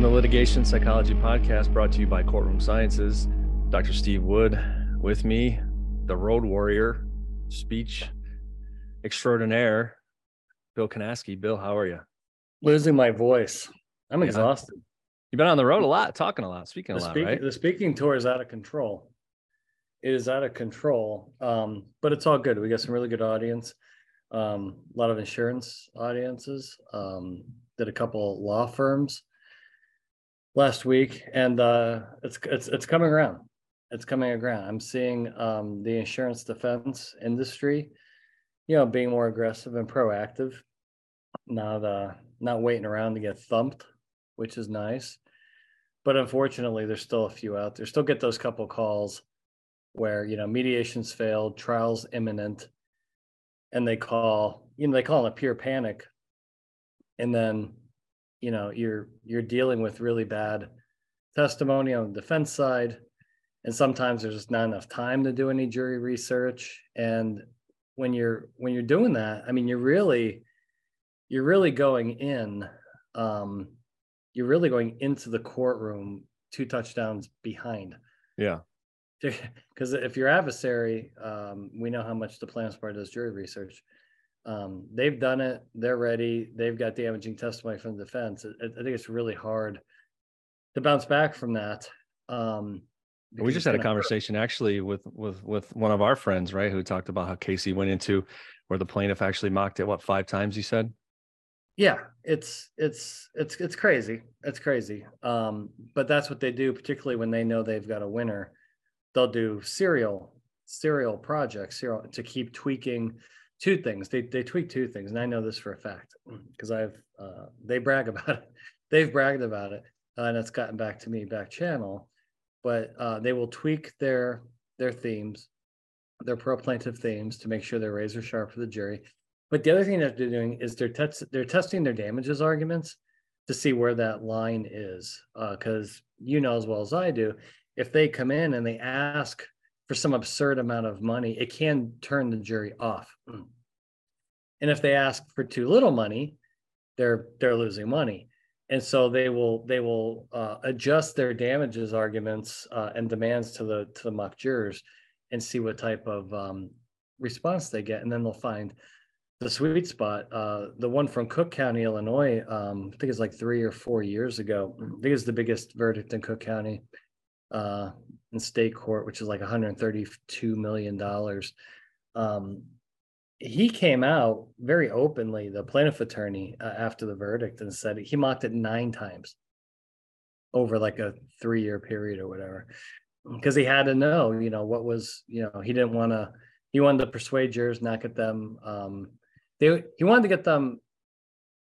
Welcome to Litigation Psychology Podcast, brought to you by Courtroom Sciences. Dr. Steve Wood with me, the road warrior, speech extraordinaire, Bill Kanasky. Bill, how are you? Losing my voice. I'm Yeah. exhausted. You've been on the road a lot, talking a lot, speaking a The, lot, speak- right? the speaking tour is out of control. It is out of control, um, but it's all good. We got some really good audience. Um, a lot of insurance audiences. Um, did a couple law firms last week, and uh, it's it's it's coming around. It's coming around. I'm seeing um, the insurance defense industry, you know, being more aggressive and proactive, not uh, not waiting around to get thumped, which is nice but unfortunately there's still a few out there still get those couple calls where you know mediations failed trials imminent and they call you know they call it a pure panic and then you know you're you're dealing with really bad testimony on the defense side and sometimes there's just not enough time to do any jury research. And when you're when you're doing that i mean you're really you're really going in um you're really going into the courtroom two touchdowns behind. Yeah. because if your adversary um, we know how much the plaintiff's bar does jury research um, they've done it they're ready they've got damaging testimony from the defense i, I think it's really hard to bounce back from that um, We just had a gonna hurt. conversation actually with with with one of our friends, right, who talked about how Casey went into where the plaintiff actually mocked it what five times he said. yeah it's it's it's it's crazy it's crazy um but that's what they do particularly when they know they've got a winner they'll do serial serial projects serial to keep tweaking two things they they tweak two things and i know this for a fact because i've uh they brag about it they've bragged about it uh, and it's gotten back to me back channel but uh they will tweak their their themes their pro plaintiff themes to make sure they're razor sharp for the jury but the other thing that they're doing is they're test they're testing their damages arguments to see where that line is. Because you know as well as I do, if they come in and they ask for some absurd amount of money, it can turn the jury off. And if they ask for too little money, they're they're losing money. And so they will they will uh, adjust their damages arguments uh, and demands to the to the mock jurors and see what type of um, response they get, and then they'll find the sweet spot. Uh, the one from Cook County, Illinois, um, I think it's like three or four years ago. I think it's the biggest verdict in Cook County uh, state court, which is like 132 million dollars. Um, he came out very openly, the plaintiff attorney, uh, after the verdict, and said he mocked it nine times over like a three-year period or whatever, because he had to know, you know, what was, you know, he didn't want to. He wanted to persuade jurors, not get them um, they he wanted to get them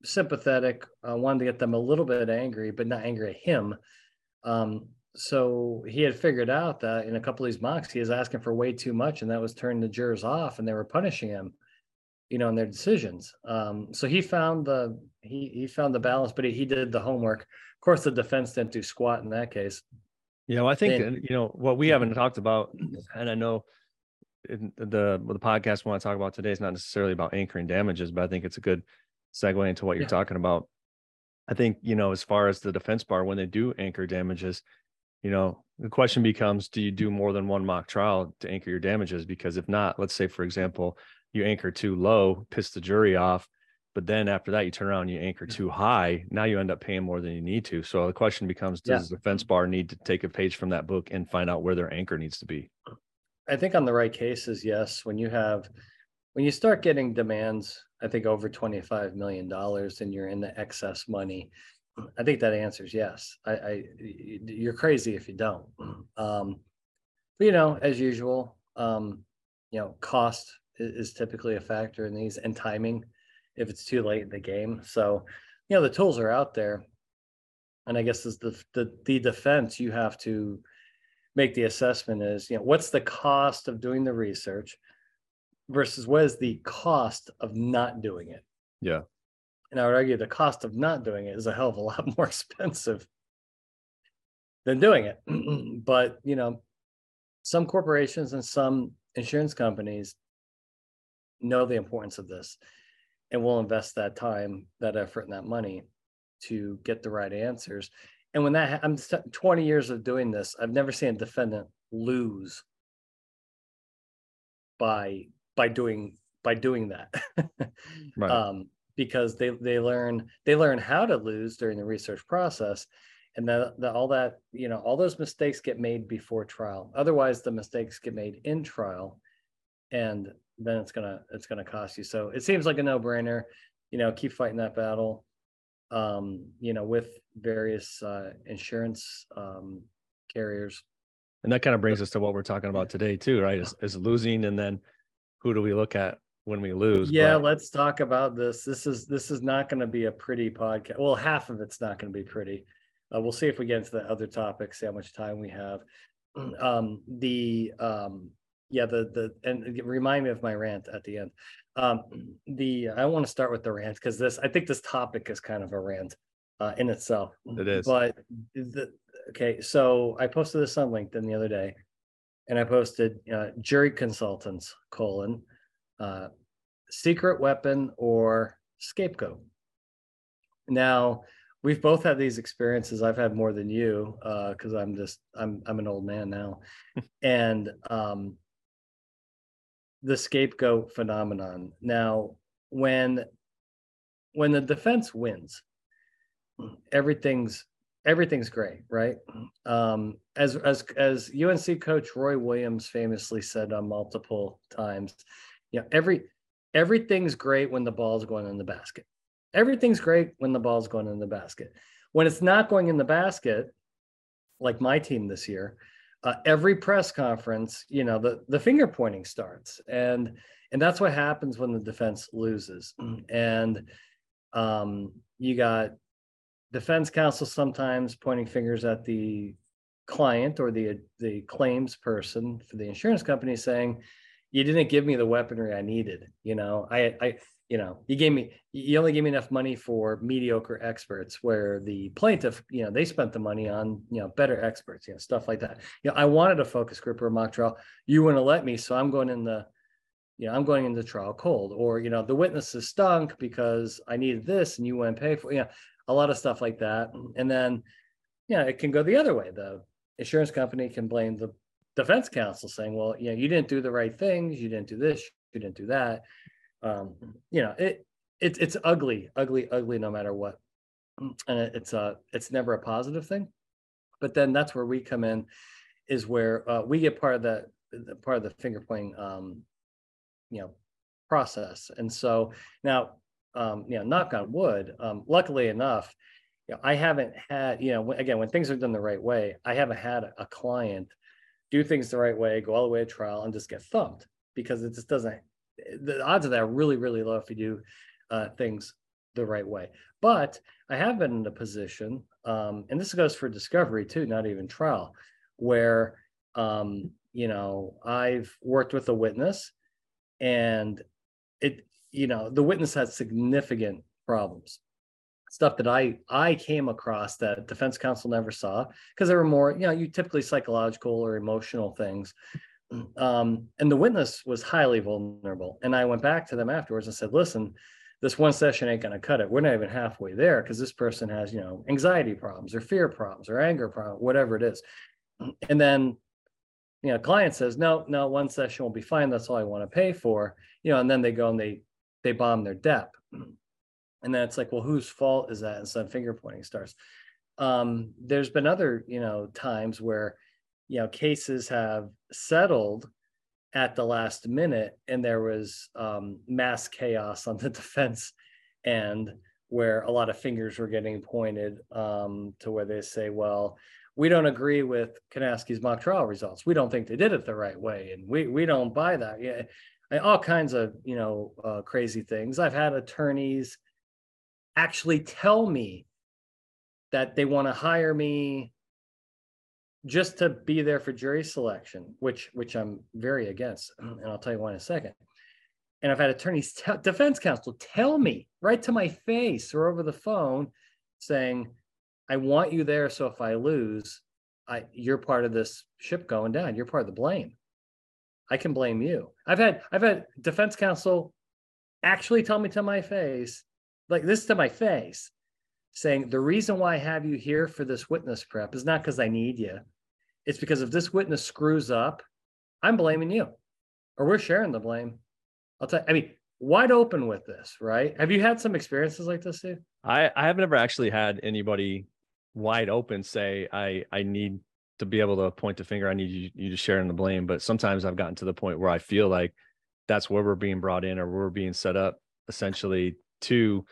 sympathetic uh, wanted to get them a little bit angry but not angry at him um, so he had figured out that in a couple of these mocks he was asking for way too much and that was turning the jurors off and they were punishing him you know in their decisions um, so he found the he he found the balance but he, he did the homework of course the defense didn't do squat in that case You know, I think And- uh, you know what we haven't talked about, and I know in the the podcast we want to talk about today is not necessarily about anchoring damages, but I think it's a good segue into what you're Yeah. talking about. I think you know, as far as the defense bar, when they do anchor damages, you know, the question becomes: Do you do more than one mock trial to anchor your damages? Because if not, let's say, for example, you anchor too low, piss the jury off, but then after that you turn around and you anchor mm. too high. Now you end up paying more than you need to. So the question becomes: Yeah. Does the defense bar need to take a page from that book and find out where their anchor needs to be? I think on the right cases, yes. When you have, when you start getting demands, I think over twenty-five million dollars, and you're in the excess money, I think that answers yes. I you're crazy if you don't. Um, but you know, as usual, um, you know, cost is, is typically a factor in these, and timing, if it's too late in the game. So, you know, the tools are out there, and I guess as the the the defense, you have to make the assessment is, you know, what's the cost of doing the research versus what is the cost of not doing it? Yeah. And I would argue the cost of not doing it is a hell of a lot more expensive than doing it. but, you know, some corporations and some insurance companies know the importance of this and will invest that time, that effort, and that money to get the right answers. And when that I'm 20 years of doing this, I've never seen a defendant lose by by doing by doing that. right. Um, because they they learn they learn how to lose during the research process. And that, that all that you know all those mistakes get made before trial. Otherwise the mistakes get made in trial and then it's gonna it's gonna cost you. So it seems like a no-brainer you know keep fighting that battle um you know with various uh insurance um carriers. And that kind of brings us to what we're talking about today too right? Is, is losing and then who do we look at when we lose yeah but... let's talk about this this is this is not going to be a pretty podcast well half of it's not going to be pretty uh, we'll see if we get into the other topics, see how much time we have. Um, the um, yeah, the the and remind me of my rant at the end. Um, the I want to start with the rant because this I think this topic is kind of a rant uh, in itself. It is. But the, okay, so I posted this on LinkedIn the other day, and I posted uh, jury consultants colon uh, secret weapon or scapegoat. Now we've both had these experiences. I've had more than you because uh, I'm just I'm I'm an old man now, and um, the scapegoat phenomenon. Now, when when the defense wins, everything's everything's great, right? Um, as as as UNC coach Roy Williams famously said on multiple times, you know, every everything's great when the ball's going in the basket everything's great when the ball's going in the basket. When it's not going in the basket, like my team this year, uh, every press conference, you know, the the finger pointing starts, and and that's what happens when the defense loses. And um, you got defense counsel sometimes pointing fingers at the client or the the claims person for the insurance company, saying, "You didn't give me the weaponry I needed." You know, I I you know you gave me you only gave me enough money for mediocre experts where the plaintiff you know they spent the money on you know better experts you know stuff like that. You know i wanted a focus group or a mock trial. You wouldn't let me so i'm going in the you know i'm going into trial cold. Or you know the witnesses stunk because i needed this and you wouldn't pay for you know a lot of stuff like that. And then you know it can go the other way. The insurance company can blame the defense counsel saying well you know you didn't do the right things you didn't do this you didn't do that um, you know, it it's it's ugly, ugly, ugly, no matter what, and it, it's a it's never a positive thing. But then that's where we come in, is where uh, we get part of the, part of the finger pointing, um, you know, process. And so now, um, you know, knock on wood. Um, luckily enough, I haven't had, you know, again, when things are done the right way, I haven't had a client do things the right way, go all the way to trial, and just get thumped because it just doesn't the odds of that are really, really low if you do uh, things the right way. But I have been in a position, um, and this goes for discovery too, not even trial, where um, you know I've worked with a witness, and it you know the witness had significant problems, stuff that I I came across that defense counsel never saw because there were more you know you typically psychological or emotional things um, and the witness was highly vulnerable. And I went back to them afterwards and said, listen, this one session ain't going to cut it. We're not even halfway there because this person has, you know, anxiety problems or fear problems or anger problems, whatever it is. And then, you know, client says, no, no, one session will be fine. That's all I want to pay for, you know, and then they go and they, they bomb their dep. And then it's like, well, whose fault is that? And some finger pointing starts. Um, there's been other, you know, times where, you know cases have settled at the last minute and there was um, mass chaos on the defense end where a lot of fingers were getting pointed um, to where they say well we don't agree with Kanasky's mock trial results we don't think they did it the right way and we we don't buy that yeah all kinds of you know uh, crazy things i've had attorneys actually tell me that they want to hire me just to be there for jury selection, which which I'm very against, and I'll tell you why in a second. And I've had attorneys, t- defense counsel, tell me right to my face or over the phone, saying, "I want you there, so if I lose, I you're part of this ship going down. You're part of the blame. I can blame you." I've had I've had defense counsel actually tell me to my face, like this to my face, saying the reason why I have you here for this witness prep is not because I need you. It's because if this witness screws up, I'm blaming you, or we're sharing the blame. I'll tell. you, I mean, wide open with this, right? Have you had some experiences like this, Steve? I I have never actually had anybody wide open say I I need to be able to point the finger. I need you, you to share in the blame. But sometimes I've gotten to the point where I feel like that's where we're being brought in or we're being set up essentially to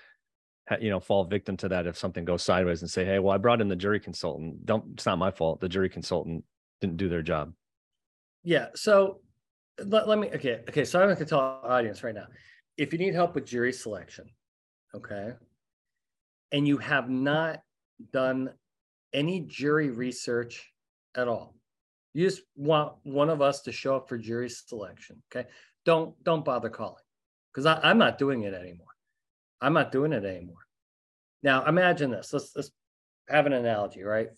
you know fall victim to that if something goes sideways and say hey well i brought in the jury consultant. Don't it's not my fault. The jury consultant didn't do their job. Yeah so let, let me okay okay so i'm going to tell our audience right now. If you need help with jury selection okay and you have not done any jury research at all you just want one of us to show up for jury selection okay? Don't don't bother calling because i'm not doing it anymore I'm not doing it anymore. Now imagine this. Let's let's have an analogy, right?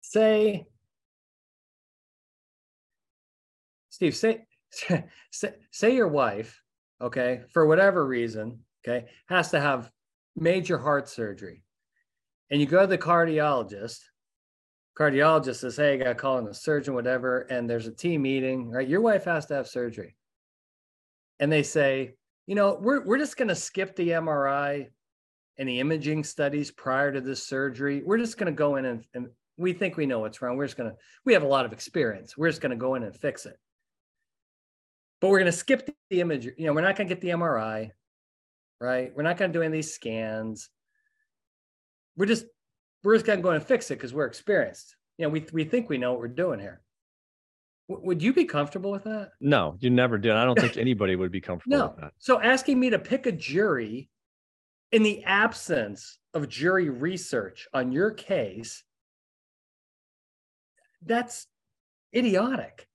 Say, Steve, say say, say your wife, okay, for whatever reason, okay, has to have major heart surgery. And you go to the cardiologist, cardiologist says, Hey, I got to call in the surgeon, whatever. And there's a team meeting, right? Your wife has to have surgery. And they say, you know, we're we're just going to skip the MRI and the imaging studies prior to this surgery. We're just going to go in and, and we think we know what's wrong. We're just going to we have a lot of experience. We're just going to go in and fix it. But we're going to skip the image. You know, we're not going to get the MRI, right? We're not going to do any of these scans. We're just we're just going to go and fix it because we're experienced. You know, we we think we know what we're doing here would you be comfortable with that? No, you never did. I don't think anybody would be comfortable no. with that. So asking me to pick a jury in the absence of jury research on your case, that's idiotic.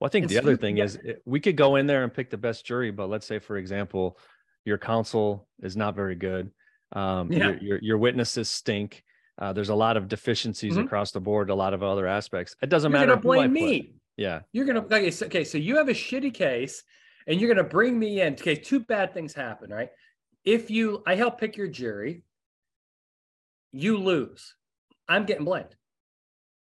Well, I think the other thing is we could go in there and pick the best jury, but let's say, for example, your counsel is not very good. Um, yeah. your, your, your witnesses stink. Uh, there's a lot of deficiencies mm-hmm. across the board, a lot of other aspects. It doesn't You're matter. Blame me. Yeah. You're gonna okay so, okay. So you have a shitty case, and you're gonna bring me in. Okay, two bad things happen, right? If you, I help pick your jury, you lose. I'm getting blamed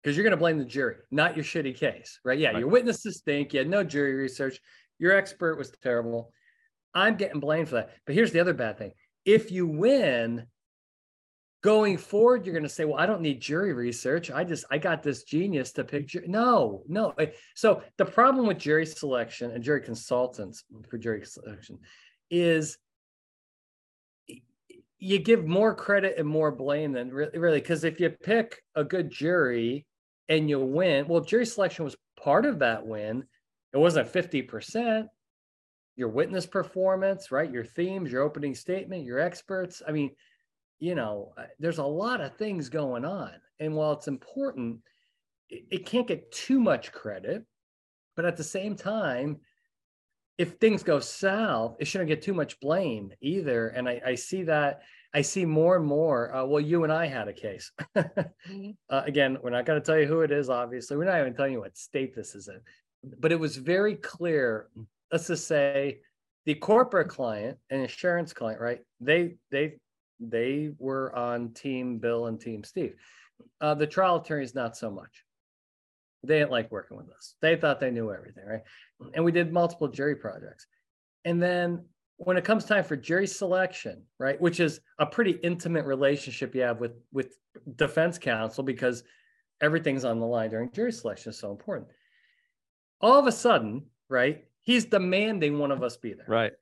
because you're gonna blame the jury, not your shitty case, right? Yeah, right. your witnesses stink. You had no jury research. Your expert was terrible. I'm getting blamed for that. But here's the other bad thing: if you win, going forward you're going to say well i don't need jury research i just i got this genius to pick jury. no no eh, so the problem with jury selection and jury consultants for jury selection is you give more credit and more blame than really because if you pick a good jury and you win well jury selection was part of that win it wasn't 50% your witness performance right your themes your opening statement your experts i mean you know, uh, there's a lot of things going on. And while it's important, it, can't get too much credit. But at the same time, if things go south, it shouldn't get too much blame either. And I, I see that. I see more and more. Uh, well, you and I had a case. mm-hmm. uh, again, we're not going to tell you who it is. Obviously, we're not even telling you what state this is in. But it was very clear. Let's just say the corporate client and insurance client, right? They they they were on team Bill and team Steve. Uh, the trial attorneys, not so much. They didn't like working with us. They thought they knew everything, right? And we did multiple jury projects. And then when it comes time for jury selection, right, which is a pretty intimate relationship you have with with defense counsel because everything's on the line during jury selection is so important. All of a sudden, right, he's demanding one of us be there. Right.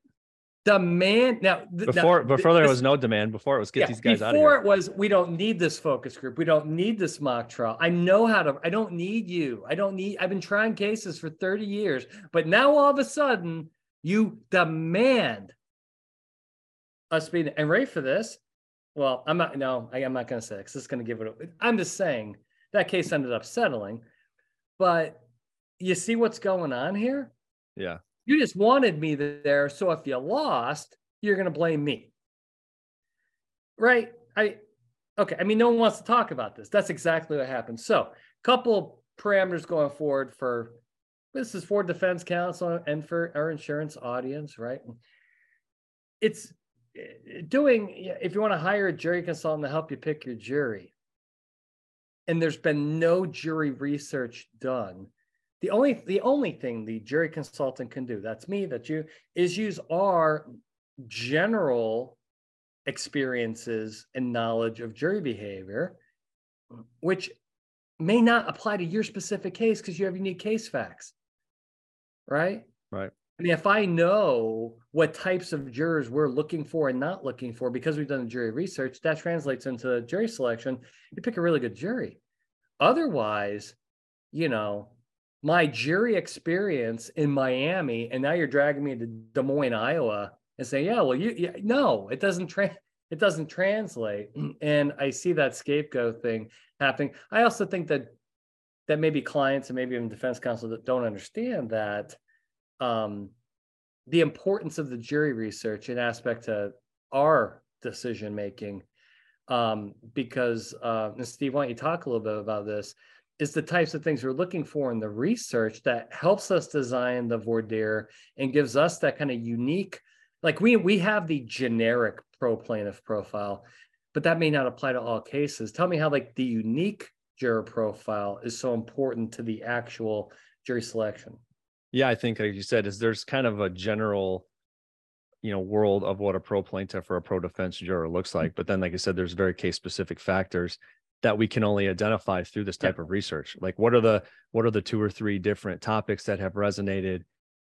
Demand now th- before now, before there was no demand. Before it was get yeah, these guys out of here. Before it was we don't need this focus group. We don't need this mock trial. I know how to. I don't need you. I don't need. I've been trying cases for thirty years, but now all of a sudden you demand us being and ready for this. Well, I'm not. No, I, am not going to say because it's going to give it. I'm just saying that case ended up settling, but you see what's going on here. Yeah. You just wanted me there. So if you lost, you're going to blame me. Right? I, okay. I mean, no one wants to talk about this. That's exactly what happened. So, couple parameters going forward for this is for defense counsel and for our insurance audience, right? It's doing if you want to hire a jury consultant to help you pick your jury and there's been no jury research done the only the only thing the jury consultant can do that's me that you is use our general experiences and knowledge of jury behavior which may not apply to your specific case because you have unique case facts right right I mean, if I know what types of jurors we're looking for and not looking for because we've done the jury research, that translates into jury selection. You pick a really good jury. Otherwise, you know, my jury experience in Miami, and now you're dragging me to Des Moines, Iowa, and say, yeah, well, you, yeah, no, it doesn't tra- it doesn't translate. And I see that scapegoat thing happening. I also think that that maybe clients and maybe even defense counsel that don't understand that um, the importance of the jury research in aspect to our decision making um, because uh, Steve, why don't you talk a little bit about this? Is the types of things we're looking for in the research that helps us design the voir dire and gives us that kind of unique, like we we have the generic pro plaintiff profile, but that may not apply to all cases. Tell me how like the unique juror profile is so important to the actual jury selection. Yeah, I think like you said, is there's kind of a general, you know, world of what a pro plaintiff or a pro defense juror looks like. Mm-hmm. But then, like I said, there's very case specific factors that we can only identify through this type yeah. of research. Like what are the what are the two or three different topics that have resonated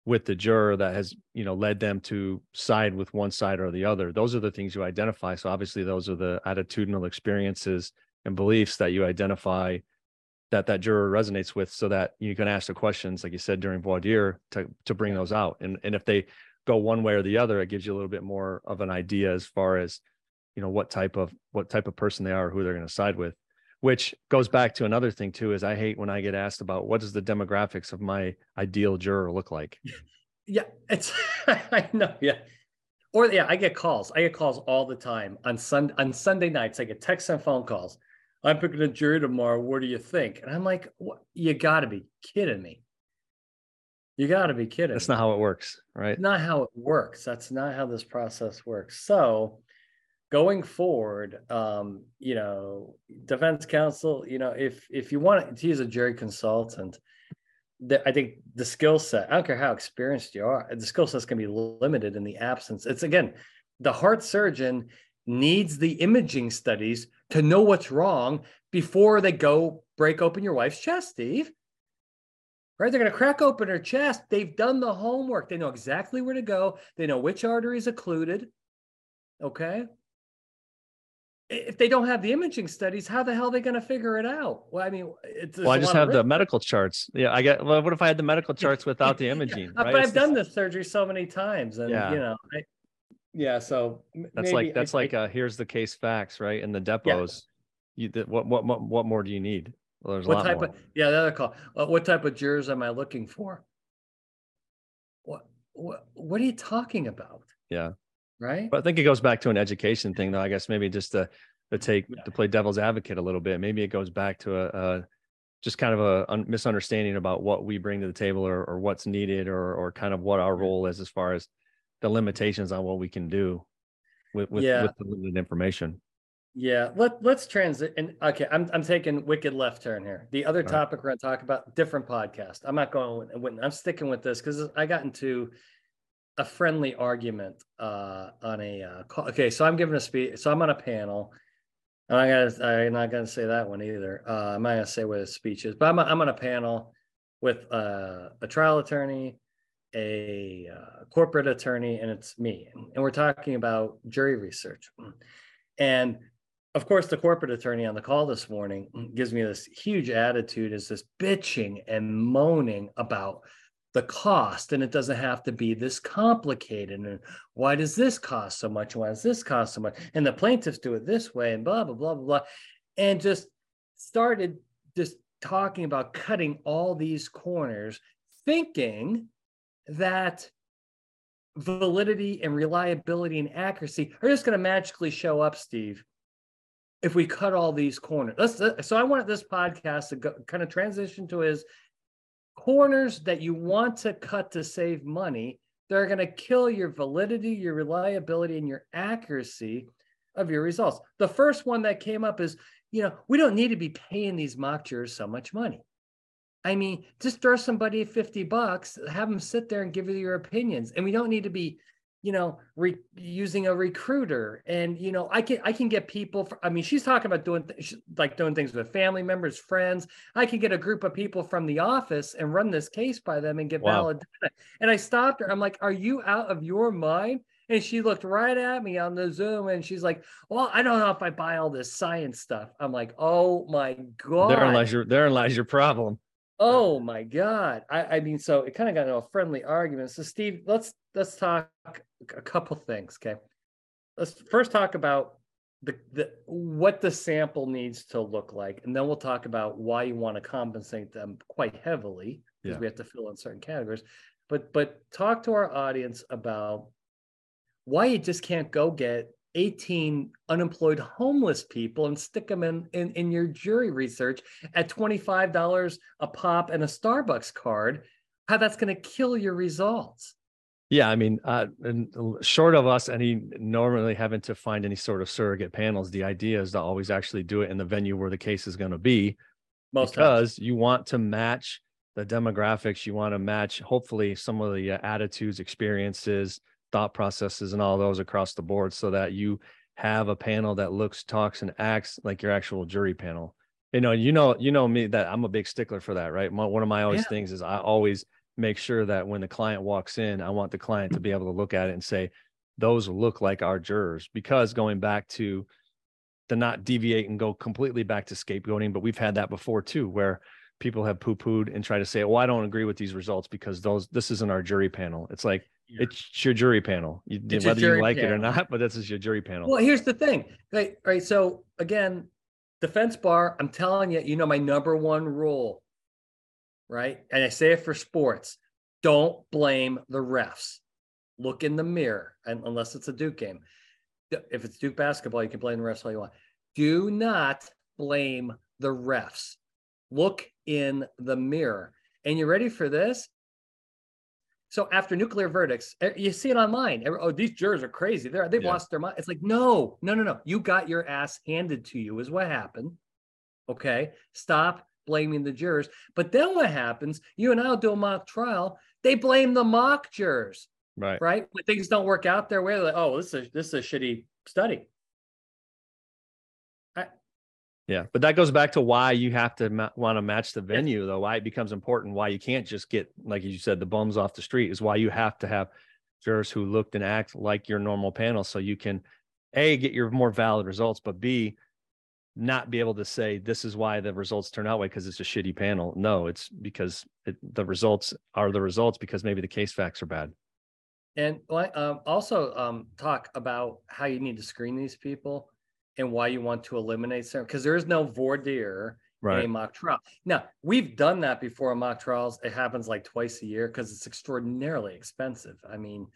with the juror that has, you know, led them to side with one side or the other. Those are the things you identify. So obviously those are the attitudinal experiences and beliefs that you identify that that juror resonates with so that you can ask the questions like you said during voir dire to to bring those out and and if they go one way or the other it gives you a little bit more of an idea as far as you know what type of what type of person they are who they're going to side with which goes back to another thing too is i hate when i get asked about what does the demographics of my ideal juror look like yeah it's i know yeah or yeah i get calls i get calls all the time on sun on sunday nights i get texts and phone calls I'm picking a jury tomorrow. What do you think? And I'm like, what? you got to be kidding me. You got to be kidding. That's me. not how it works, right? Not how it works. That's not how this process works. So, going forward, um, you know, defense counsel, you know, if if you want to use a jury consultant, the, I think the skill set. I don't care how experienced you are, the skill set's to be limited in the absence. It's again, the heart surgeon needs the imaging studies to know what's wrong before they go break open your wife's chest, Steve. Right? They're going to crack open her chest. They've done the homework. They know exactly where to go. They know which artery is occluded. Okay. If they don't have the imaging studies, how the hell are they going to figure it out? Well, I mean, it's well, I just have the medical charts. Yeah, I get. Well, what if I had the medical charts without the imaging? yeah, right? But I've done this surgery so many times, and yeah. you know, I, yeah so that's like that's I, like uh here's the case facts right in the depots yeah. you what, what what what more do you need well, there's what type more. of yeah the other call uh, what type of jurors am i looking for what what what are you talking about yeah right but i think it goes back to an education thing though i guess maybe just to to take yeah. to play devil's advocate a little bit maybe it goes back to a, a just kind of a un- misunderstanding about what we bring to the table or, or what's needed or or kind of what our role is as far as the limitations on what we can do with with, yeah. with the limited information. Yeah, let let's transit and okay, I'm I'm taking wicked left turn here. The other All topic right. we're going to talk about different podcast. I'm not going with, I'm sticking with this because I got into a friendly argument uh, on a uh, call. Okay, so I'm giving a speech. So I'm on a panel. And I got I'm not going to say that one either. Uh, I'm not going to say what his speech is, but I'm I'm on a panel with uh, a trial attorney, a uh, corporate attorney and it's me and we're talking about jury research and of course the corporate attorney on the call this morning gives me this huge attitude is this bitching and moaning about the cost and it doesn't have to be this complicated and why does this cost so much why does this cost so much and the plaintiffs do it this way and blah blah blah blah blah and just started just talking about cutting all these corners thinking that validity and reliability and accuracy are just going to magically show up, Steve, if we cut all these corners. Let's, so I wanted this podcast to go, kind of transition to his corners that you want to cut to save money that are going to kill your validity, your reliability, and your accuracy of your results. The first one that came up is, you know, we don't need to be paying these mock jurors so much money. I mean, just throw somebody 50 bucks, have them sit there and give you your opinions. And we don't need to be you know re- using a recruiter and you know i can i can get people for, i mean she's talking about doing th- like doing things with family members friends. I can get a group of people from the office and run this case by them and get wow. valid data and i stopped her. I'm like are you out of your mind? And she looked right at me on the zoom and she's like well i don't know if i buy all this science stuff. I'm like oh my god therein lies your therein lies your problem. Oh my God. I, I mean, so it kind of got into a friendly argument. So Steve, let's let's talk a couple things. Okay. Let's first talk about the, the what the sample needs to look like. And then we'll talk about why you want to compensate them quite heavily because yeah. we have to fill in certain categories. But but talk to our audience about why you just can't go get 18 unemployed homeless people and stick them in, in, in your jury research at $25 a pop and a Starbucks card, how that's going to kill your results. Yeah, I mean, uh, and short of us any normally having to find any sort of surrogate panels, the idea is to always actually do it in the venue where the case is going to be, Most because times. you want to match the demographics, you want to match hopefully some of the uh, attitudes, experiences, thought processes and all those across the board so that you have a panel that looks talks and acts like your actual jury panel you know you know you know me that i'm a big stickler for that right my, one of my always yeah. things is i always make sure that when the client walks in i want the client to be able to look at it and say those look like our jurors because going back to the not deviate and go completely back to scapegoating but we've had that before too where people have poo-pooed and try to say well i don't agree with these results because those this isn't our jury panel it's like yeah. It's your jury panel. You, whether you like panel. it or not, but this is your jury panel. Well, here's the thing. Right, right. So again, defense bar, I'm telling you, you know my number one rule, right? And I say it for sports. Don't blame the refs. Look in the mirror, and unless it's a Duke game. If it's Duke basketball, you can blame the refs all you want. Do not blame the refs. Look in the mirror. And you ready for this? So after nuclear verdicts, you see it online. Oh, these jurors are crazy. They're, they've yeah. lost their mind. It's like, no, no, no, no. You got your ass handed to you, is what happened. Okay. Stop blaming the jurors. But then what happens? You and I'll do a mock trial. They blame the mock jurors. Right. Right. When things don't work out their way, they're like, oh, this is this is a shitty study. Yeah, but that goes back to why you have to ma- want to match the venue, though. Why it becomes important. Why you can't just get, like you said, the bums off the street is why you have to have jurors who looked and act like your normal panel, so you can a get your more valid results, but b not be able to say this is why the results turn out way because it's a shitty panel. No, it's because it, the results are the results because maybe the case facts are bad. And um, also um, talk about how you need to screen these people and why you want to eliminate certain because there is no voir dire right. in a mock trial. Now we've done that before in mock trials. It happens like twice a year because it's extraordinarily expensive. I mean,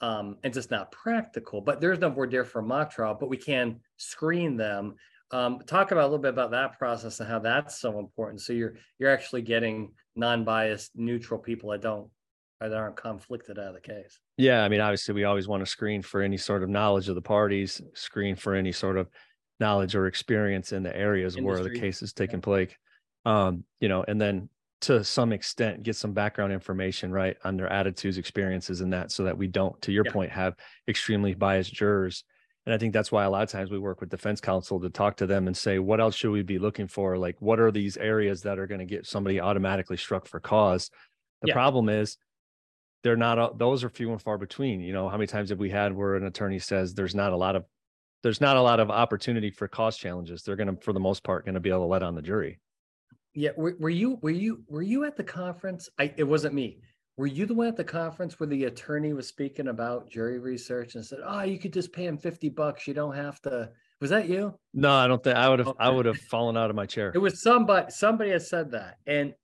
um, and just not practical. But there's no voir dire for a mock trial, but we can screen them. Um, talk about a little bit about that process and how that's so important. So you're you're actually getting non-biased, neutral people that don't that aren't conflicted out of the case. Yeah, I mean, obviously, we always want to screen for any sort of knowledge of the parties, screen for any sort of knowledge or experience in the areas Industry. where the case is taking yeah. place. Um, you know, and then to some extent get some background information right on their attitudes, experiences, and that, so that we don't, to your yeah. point, have extremely biased jurors. And I think that's why a lot of times we work with defense counsel to talk to them and say, what else should we be looking for? Like, what are these areas that are going to get somebody automatically struck for cause? The yeah. problem is they're not those are few and far between you know how many times have we had where an attorney says there's not a lot of there's not a lot of opportunity for cause challenges they're going to for the most part going to be able to let on the jury yeah were, were you were you were you at the conference i it wasn't me were you the one at the conference where the attorney was speaking about jury research and said oh you could just pay him 50 bucks you don't have to was that you no i don't think i would have okay. i would have fallen out of my chair it was somebody somebody had said that and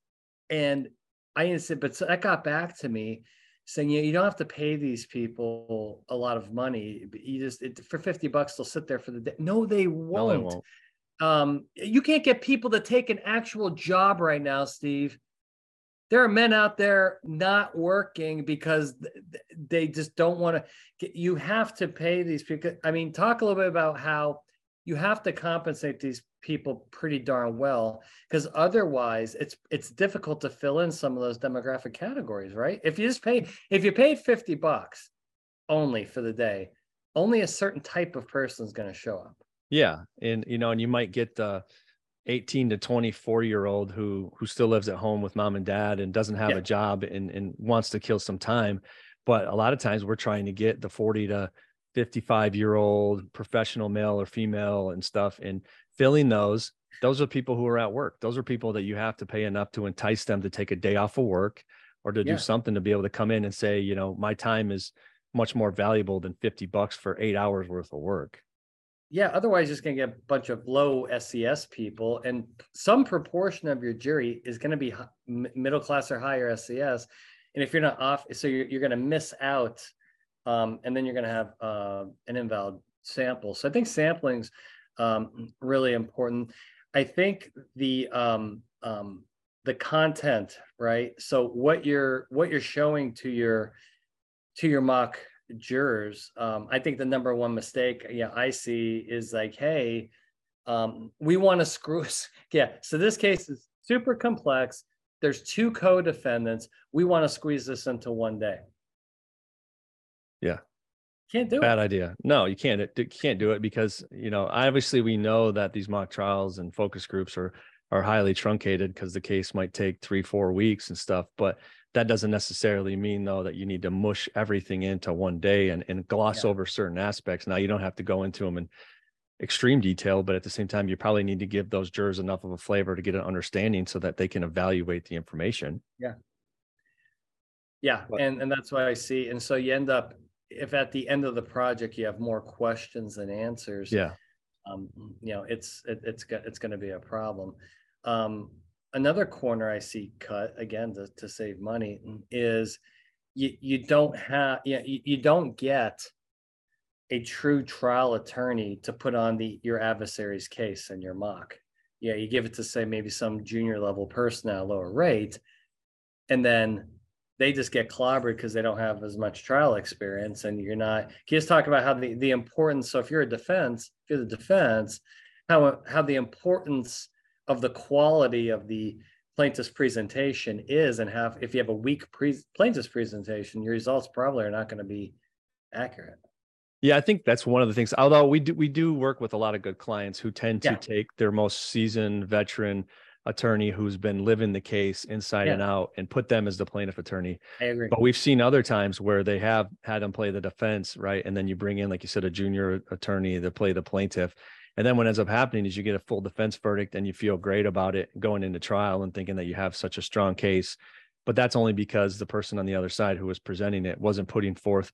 and i didn't say but that got back to me saying you, you don't have to pay these people a lot of money. You just it, for 50 bucks, they'll sit there for the day. No, they won't. No, they won't. Um, you can't get people to take an actual job right now, Steve. There are men out there not working because they just don't want to you have to pay these people i mean talk a little bit about how you have to compensate these people pretty darn well because otherwise it's it's difficult to fill in some of those demographic categories right? If you just pay if you paid 50 bucks only for the day only a certain type of person is going to show up. Yeah and you know and you might get the 18 to 24 year old who who still lives at home with mom and dad and doesn't have Yeah. a job and and wants to kill some time but a lot of times we're trying to get the 40 to 55 year old professional male or female and stuff and filling those those are people who are at work those are people that you have to pay enough to entice them to take a day off of work or to Yeah. do something to be able to come in and say you know my time is much more valuable than 50 bucks for 8 hours worth of work Yeah, otherwise you're just gonna get a bunch of low SES people, and some proportion of your jury is gonna be middle class or higher SES. And if you're not off, so you're, you're gonna miss out, um, and then you're gonna have uh, an invalid sample. So I think sampling's um, really important. I think the um, um, the content, right? So what you're what you're showing to your to your mock jurors um, i think the number one mistake yeah i see is like hey um, we want to screw us yeah so this case is super complex there's two co-defendants we want to squeeze this into one day. Yeah. can't do bad it. idea. No you can't you can't do it because you know obviously we know that these mock trials and focus groups are are highly truncated because the case might take three four weeks and stuff but that doesn't necessarily mean though that you need to mush everything into one day and, and gloss Yeah. over certain aspects now you don't have to go into them in extreme detail but at the same time you probably need to give those jurors enough of a flavor to get an understanding so that they can evaluate the information yeah But- and and that's what i see and so you end up if at the end of the project you have more questions than answers yeah um, you know, it's it, it's it's going to be a problem. Um, another corner I see cut again to, to save money mm, is you you don't have yeah you, you don't get a true trial attorney to put on the your adversary's case in your mock. Yeah, you give it to say maybe some junior level person at a lower rate, and then they just get clobbered because they don't have as much trial experience and you're not can you just talk about how the, the importance so if you're a defense if you're the defense how how the importance of the quality of the plaintiff's presentation is and have if you have a weak pre, plaintiff's presentation your results probably are not going to be accurate Yeah, I think that's one of the things. Although we do we do work with a lot of good clients who tend to Yeah. take their most seasoned veteran attorney who's been living the case inside Yeah. and out and put them as the plaintiff attorney. i agree But we've seen other times where they have had them play the defense, right? And then you bring in, like you said, a junior attorney to play the plaintiff. And then what ends up happening is you get a full defense verdict and you feel great about it going into trial and thinking that you have such a strong case. But that's only because the person on the other side who was presenting it wasn't putting forth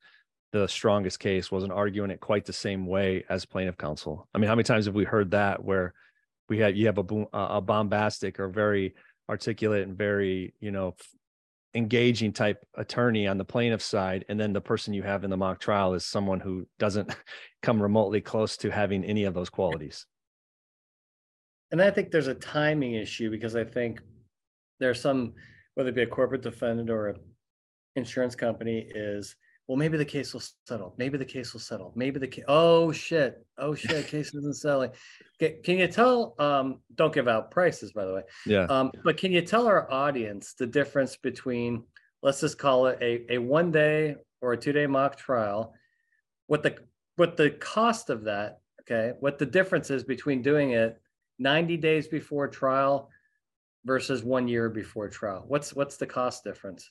the strongest case, wasn't arguing it quite the same way as plaintiff counsel. I mean, how many times have we heard that where we have you have a a bombastic or very articulate and very, you know, engaging type attorney on the plaintiff side and then the person you have in the mock trial is someone who doesn't come remotely close to having any of those qualities. And I think there's a timing issue because I think there's some, whether it be a corporate defendant or an insurance company, is well, maybe the case will settle. Maybe the case will settle. Maybe the case. Oh shit! Oh shit! Case isn't settling. Can, you tell? Um, don't give out prices, by the way. yeah Um, but can you tell our audience the difference between, let's just call it a, a one day or a two day mock trial, what the what the cost of that, okay, what the difference is between doing it 90 days before trial versus one year before trial? What's what's the cost difference?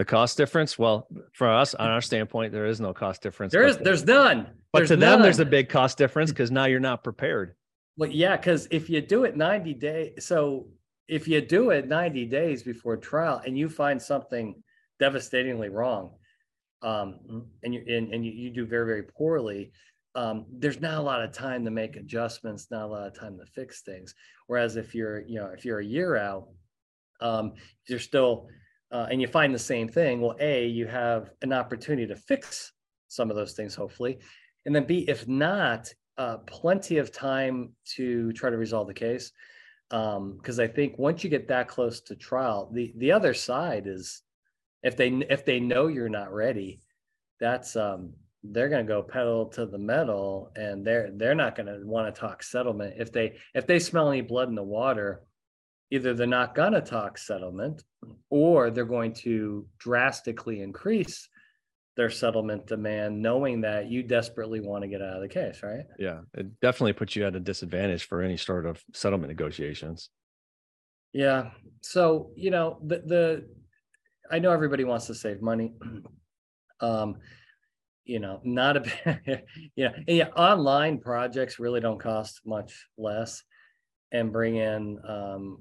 The cost difference well for us on our standpoint there is no cost difference There is the- there's none. but There's to them there's a big cost difference because now you're not prepared Well, yeah, because if you do it 90 days, so if you do it 90 days before trial and you find something devastatingly wrong, um, and you and, and you, you do very, very poorly, um, there's not a lot of time to make adjustments, not a lot of time to fix things. Whereas if you're, you know, if you're a year out, um, you're still uh, and you find the same thing, well, A, you have an opportunity to fix some of those things, hopefully. And then B, if not, uh, plenty of time to try to resolve the case. Um, because I think once you get that close to trial, the the other side is if they if they know you're not ready, that's um they're going to go pedal to the metal and they're they're not going to want to talk settlement if they if they smell any blood in the water either they're not going to talk settlement or they're going to drastically increase their settlement demand knowing that you desperately want to get out of the case right Yeah, it definitely puts you at a disadvantage for any sort of settlement negotiations. yeah so you know the the i know everybody wants to save money um you know not a bit you know and yeah online projects really don't cost much less and bring in um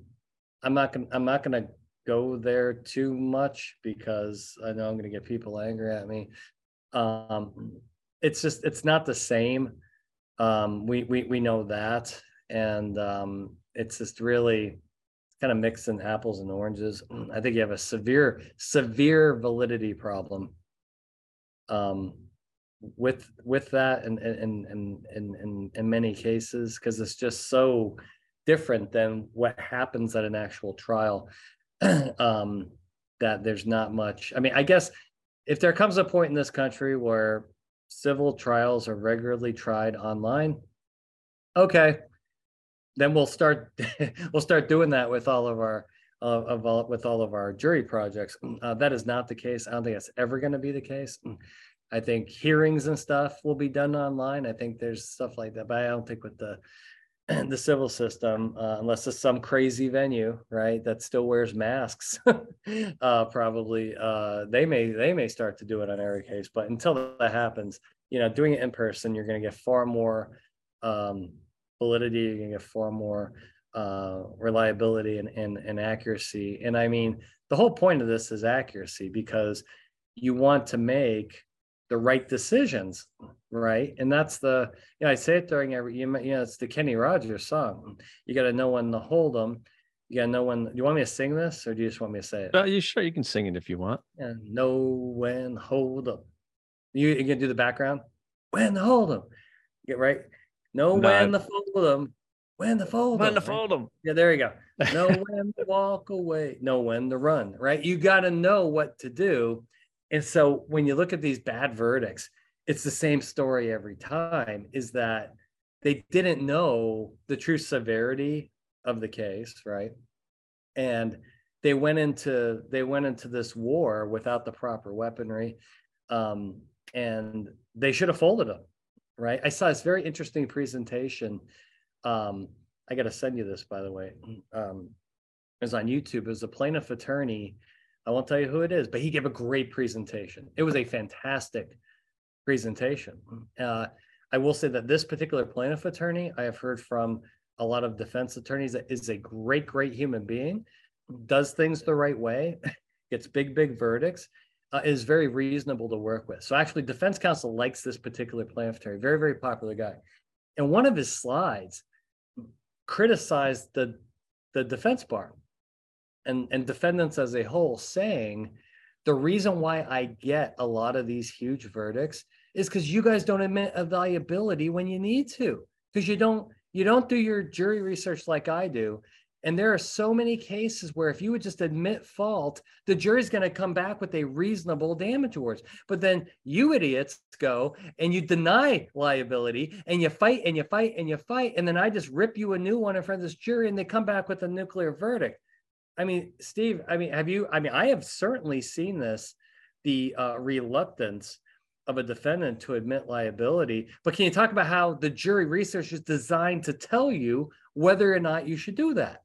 i'm not gonna i'm not gonna go there too much because i know i'm gonna get people angry at me. Um it's just it's not the same. Um we we, we know that. And um it's just really kind of mixing apples and oranges. I think you have a severe severe validity problem um with with that and and and in in in many cases because it's just so different than what happens at an actual trial um that there's not much i mean i guess if there comes a point in this country where civil trials are regularly tried online okay then we'll start we'll start doing that with all of our uh, of all with all of our jury projects. Uh, that is not the case. I don't think that's ever going to be the case. I think hearings and stuff will be done online. I think there's stuff like that, but I don't think with the the civil system, uh, unless it's some crazy venue, right, that still wears masks, uh, probably uh, they may they may start to do it on every case. But until that happens, you know, doing it in person, you're going to get far more um, validity. You're going to get far more uh, reliability and, and and accuracy. And I mean, the whole point of this is accuracy because you want to make the right decisions, right? And that's the, you know, I say it during every, you know, it's the Kenny Rogers song. You got to know when to hold them. You got to know when. Do you want me to sing this, or do you just want me to say it? Uh, you sure you can sing it if you want. Yeah, know when hold them. You you gonna do the background? When to hold them. Get right. Know No, when to fold them. When to fold When them. to fold them. Yeah, there you go. Know when to walk away. Know when to run, right? You got to know what to do. And so when you look at these bad verdicts, it's the same story every time is that they didn't know the true severity of the case, right? And they went into they went into this war without the proper weaponry. Um, and they should have folded them, right? I saw this very interesting presentation um i gotta send you this by the way um it was on youtube it was a plaintiff attorney i won't tell you who it is but he gave a great presentation. It was a fantastic presentation. Uh i will say that this particular plaintiff attorney i have heard from a lot of defense attorneys that is a great great human being does things the right way gets big big verdicts uh, is very reasonable to work with. So actually defense counsel likes this particular plaintiff attorney very very popular guy. And one of his slides criticized the the defense bar and and defendants as a whole saying the reason why i get a lot of these huge verdicts is because you guys don't admit a liability when you need to because you don't you don't do your jury research like i do. And there are so many cases where if you would just admit fault the jury's going to come back with a reasonable damage award. but then you idiots go and you deny liability and you fight and you fight and you fight. And then i just rip you a new one in front of this jury and they come back with a nuclear verdict i mean steve i mean have you i mean i have certainly seen this the uh, reluctance of a defendant to admit liability but can you talk about how the jury research is designed to tell you whether or not you should do that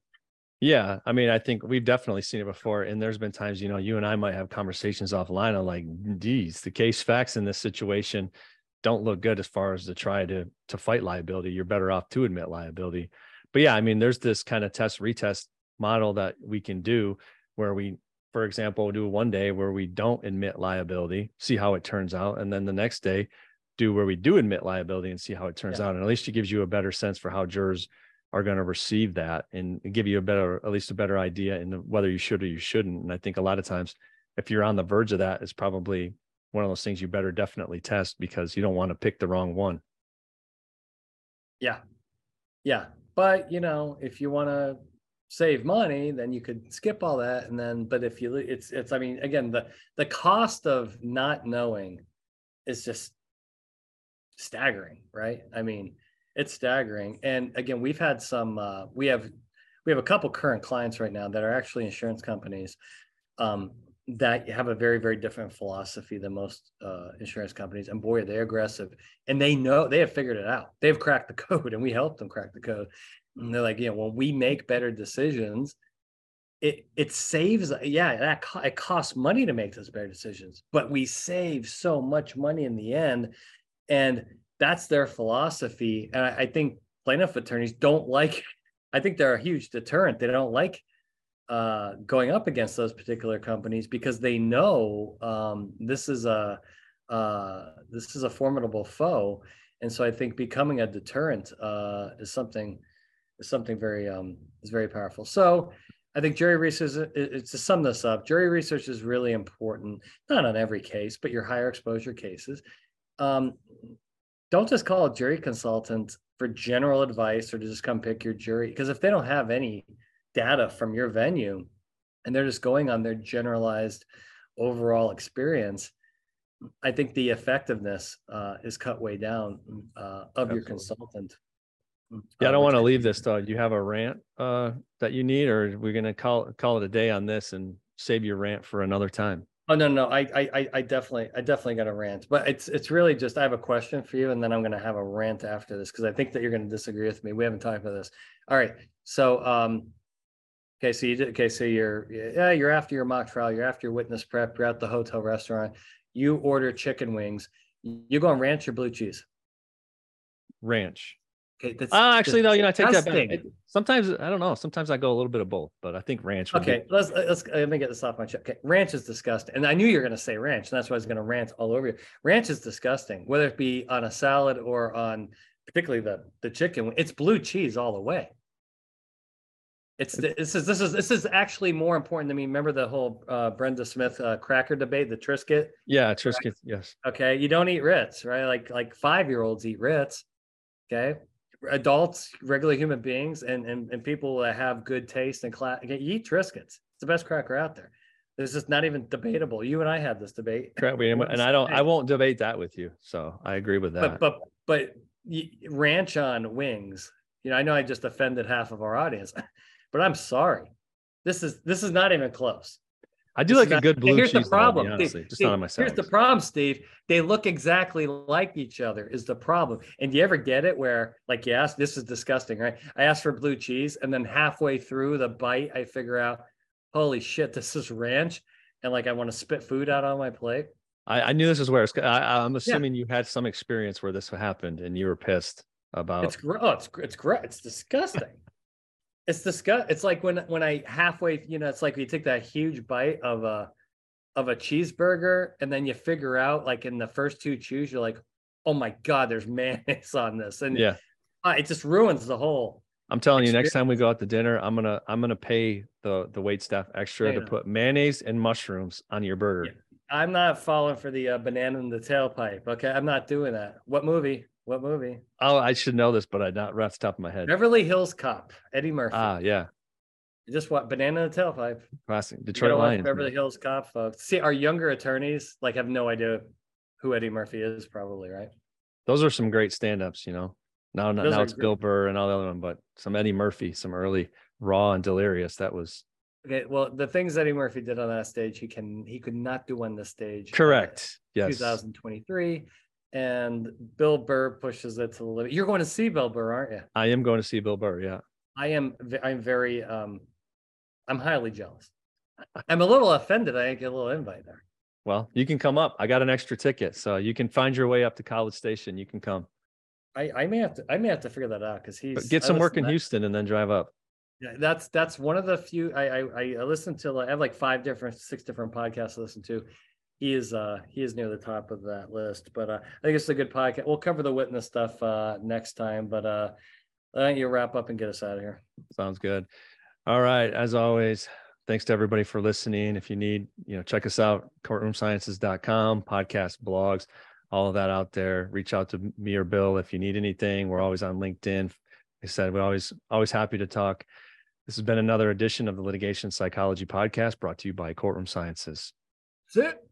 Yeah, I mean, I think we've definitely seen it before, and there's been times, you know, you and I might have conversations offline on like, geez, the case facts in this situation don't look good as far as to try to to fight liability. You're better off to admit liability. But yeah, I mean, there's this kind of test retest model that we can do where we, for example, do one day where we don't admit liability, see how it turns out, and then the next day do where we do admit liability and see how it turns Yeah. out. And at least it gives you a better sense for how jurors are going to receive that and give you a better, at least a better idea in whether you should or you shouldn't. And I think a lot of times, if you're on the verge of that, it's probably one of those things you better definitely test because you don't want to pick the wrong one. Yeah. Yeah. But, you know, if you want to save money, then you could skip all that. And then, but if you, it's, it's, I mean, again, the, the cost of not knowing is just staggering, right? I mean, it's staggering. And again, we've had some, uh, we have, we have a couple current clients right now that are actually insurance companies um, that have a very, very different philosophy than most uh, insurance companies. And boy, are they aggressive and they know they have figured it out. They've cracked the code and we helped them crack the code. And they're like, know, when we make better decisions, it it saves. Yeah, that co- it costs money to make those better decisions, but we save so much money in the end, and that's their philosophy. And I, I think plaintiff attorneys don't like. I think they're a huge deterrent. They don't like uh, going up against those particular companies because they know um, this is a uh, this is a formidable foe, and so I think becoming a deterrent uh, is something is something very um, is very powerful. So I think jury research, is, to sum this up, jury research is really important, not on every case, but your higher exposure cases. Um, don't just call a jury consultant for general advice or to just come pick your jury, because if they don't have any data from your venue and they're just going on their generalized overall experience, I think the effectiveness uh, is cut way down uh, of Absolutely. your consultant. Yeah, I don't want to leave this though. Do you have a rant uh, that you need, or we're gonna call call it a day on this and save your rant for another time? Oh no, no, I I I definitely I definitely got a rant, but it's it's really just I have a question for you, and then I'm gonna have a rant after this because I think that you're gonna disagree with me. We haven't talked about this. All right, so um, okay, so you did, okay, so you're yeah you're after your mock trial, you're after your witness prep, you're at the hotel restaurant, you order chicken wings, you go on ranch or blue cheese? Ranch. Okay, that's uh, actually no, you know, I take that back. sometimes I don't know. Sometimes I go a little bit of both, but I think ranch. Okay, be... let's let's let me get this off my chest. Okay, ranch is disgusting, and I knew you were going to say ranch, and that's why I was going to rant all over you. Ranch is disgusting, whether it be on a salad or on particularly the the chicken. It's blue cheese all the way. It's this is this is this is actually more important to me. Remember the whole uh, Brenda Smith uh, cracker debate, the Triscuit. Yeah, Triscuit. Right? Yes. Okay, you don't eat Ritz, right? Like like five year olds eat Ritz. Okay, adults, regular human beings, and and, and people that have good taste and class, eat Triscuits. It's the best cracker out there. This is not even debatable. You and I had this debate, and I don't. I won't debate that with you. So I agree with that. But but but ranch on wings. You know, I know I just offended half of our audience, but I'm sorry. This is this is not even close. I do like a good blue here's cheese. the problem. Honestly, Steve, just Steve, not on my Here's the problem, Steve. They look exactly like each other. Is the problem? And do you ever get it where, like, you ask, this is disgusting, right? I asked for blue cheese, and then halfway through the bite, I figure out, holy shit, this is ranch, and like I want to spit food out on my plate. I, I knew this is where it's. I, am assuming yeah. you had some experience where this happened, and you were pissed about. It's gross. Oh, it's it's great. It's disgusting. It's disgust. It's like when when I halfway, you know, it's like you take that huge bite of a of a cheeseburger, and then you figure out, like in the first two chews, you're like, oh my god, there's mayonnaise on this, and yeah, uh, it just ruins the whole. I'm telling experience. you, next time we go out to dinner, I'm gonna I'm gonna pay the the wait staff extra to put mayonnaise and mushrooms on your burger. Yeah. I'm not falling for the uh, banana in the tailpipe. Okay, I'm not doing that. What movie? What movie? Oh, I should know this, but I not right off the top of my head. Beverly Hills Cop, Eddie Murphy. Ah, yeah. Just what banana in the tailpipe. Classic. Detroit Lions. Beverly. Hills Cop, folks. See, our younger attorneys like have no idea who Eddie Murphy is, probably, right? Those are some great stand-ups, you know. Now, Those now it's great. Bill Burr and all the other one, but some Eddie Murphy, some early raw and delirious. That was okay. Well, the things Eddie Murphy did on that stage, he can he could not do on the stage. Correct. Uh, yes. 2023 and Bill Burr pushes it to the limit. You're going to see Bill Burr, aren't you? I am going to see Bill Burr. Yeah. I am. I'm very. Um, I'm highly jealous. I'm a little offended. I didn't get a little invite there. Well, you can come up. I got an extra ticket, so you can find your way up to College Station. You can come. I, I may have to. I may have to figure that out because he's but get some work in that. Houston and then drive up. Yeah, that's that's one of the few. I I, I listen to. I have like five different, six different podcasts to listen to, he is uh he is near the top of that list. But uh, I think it's a good podcast. We'll cover the witness stuff uh next time. But uh I think you wrap up and get us out of here. Sounds good. All right. As always, thanks to everybody for listening. If you need, you know, check us out, courtroomsciences.com, podcast, blogs, all of that out there. Reach out to me or Bill if you need anything. We're always on LinkedIn. Like I said, we're always always happy to talk. This has been another edition of the Litigation Psychology Podcast brought to you by Courtroom Sciences. That's it.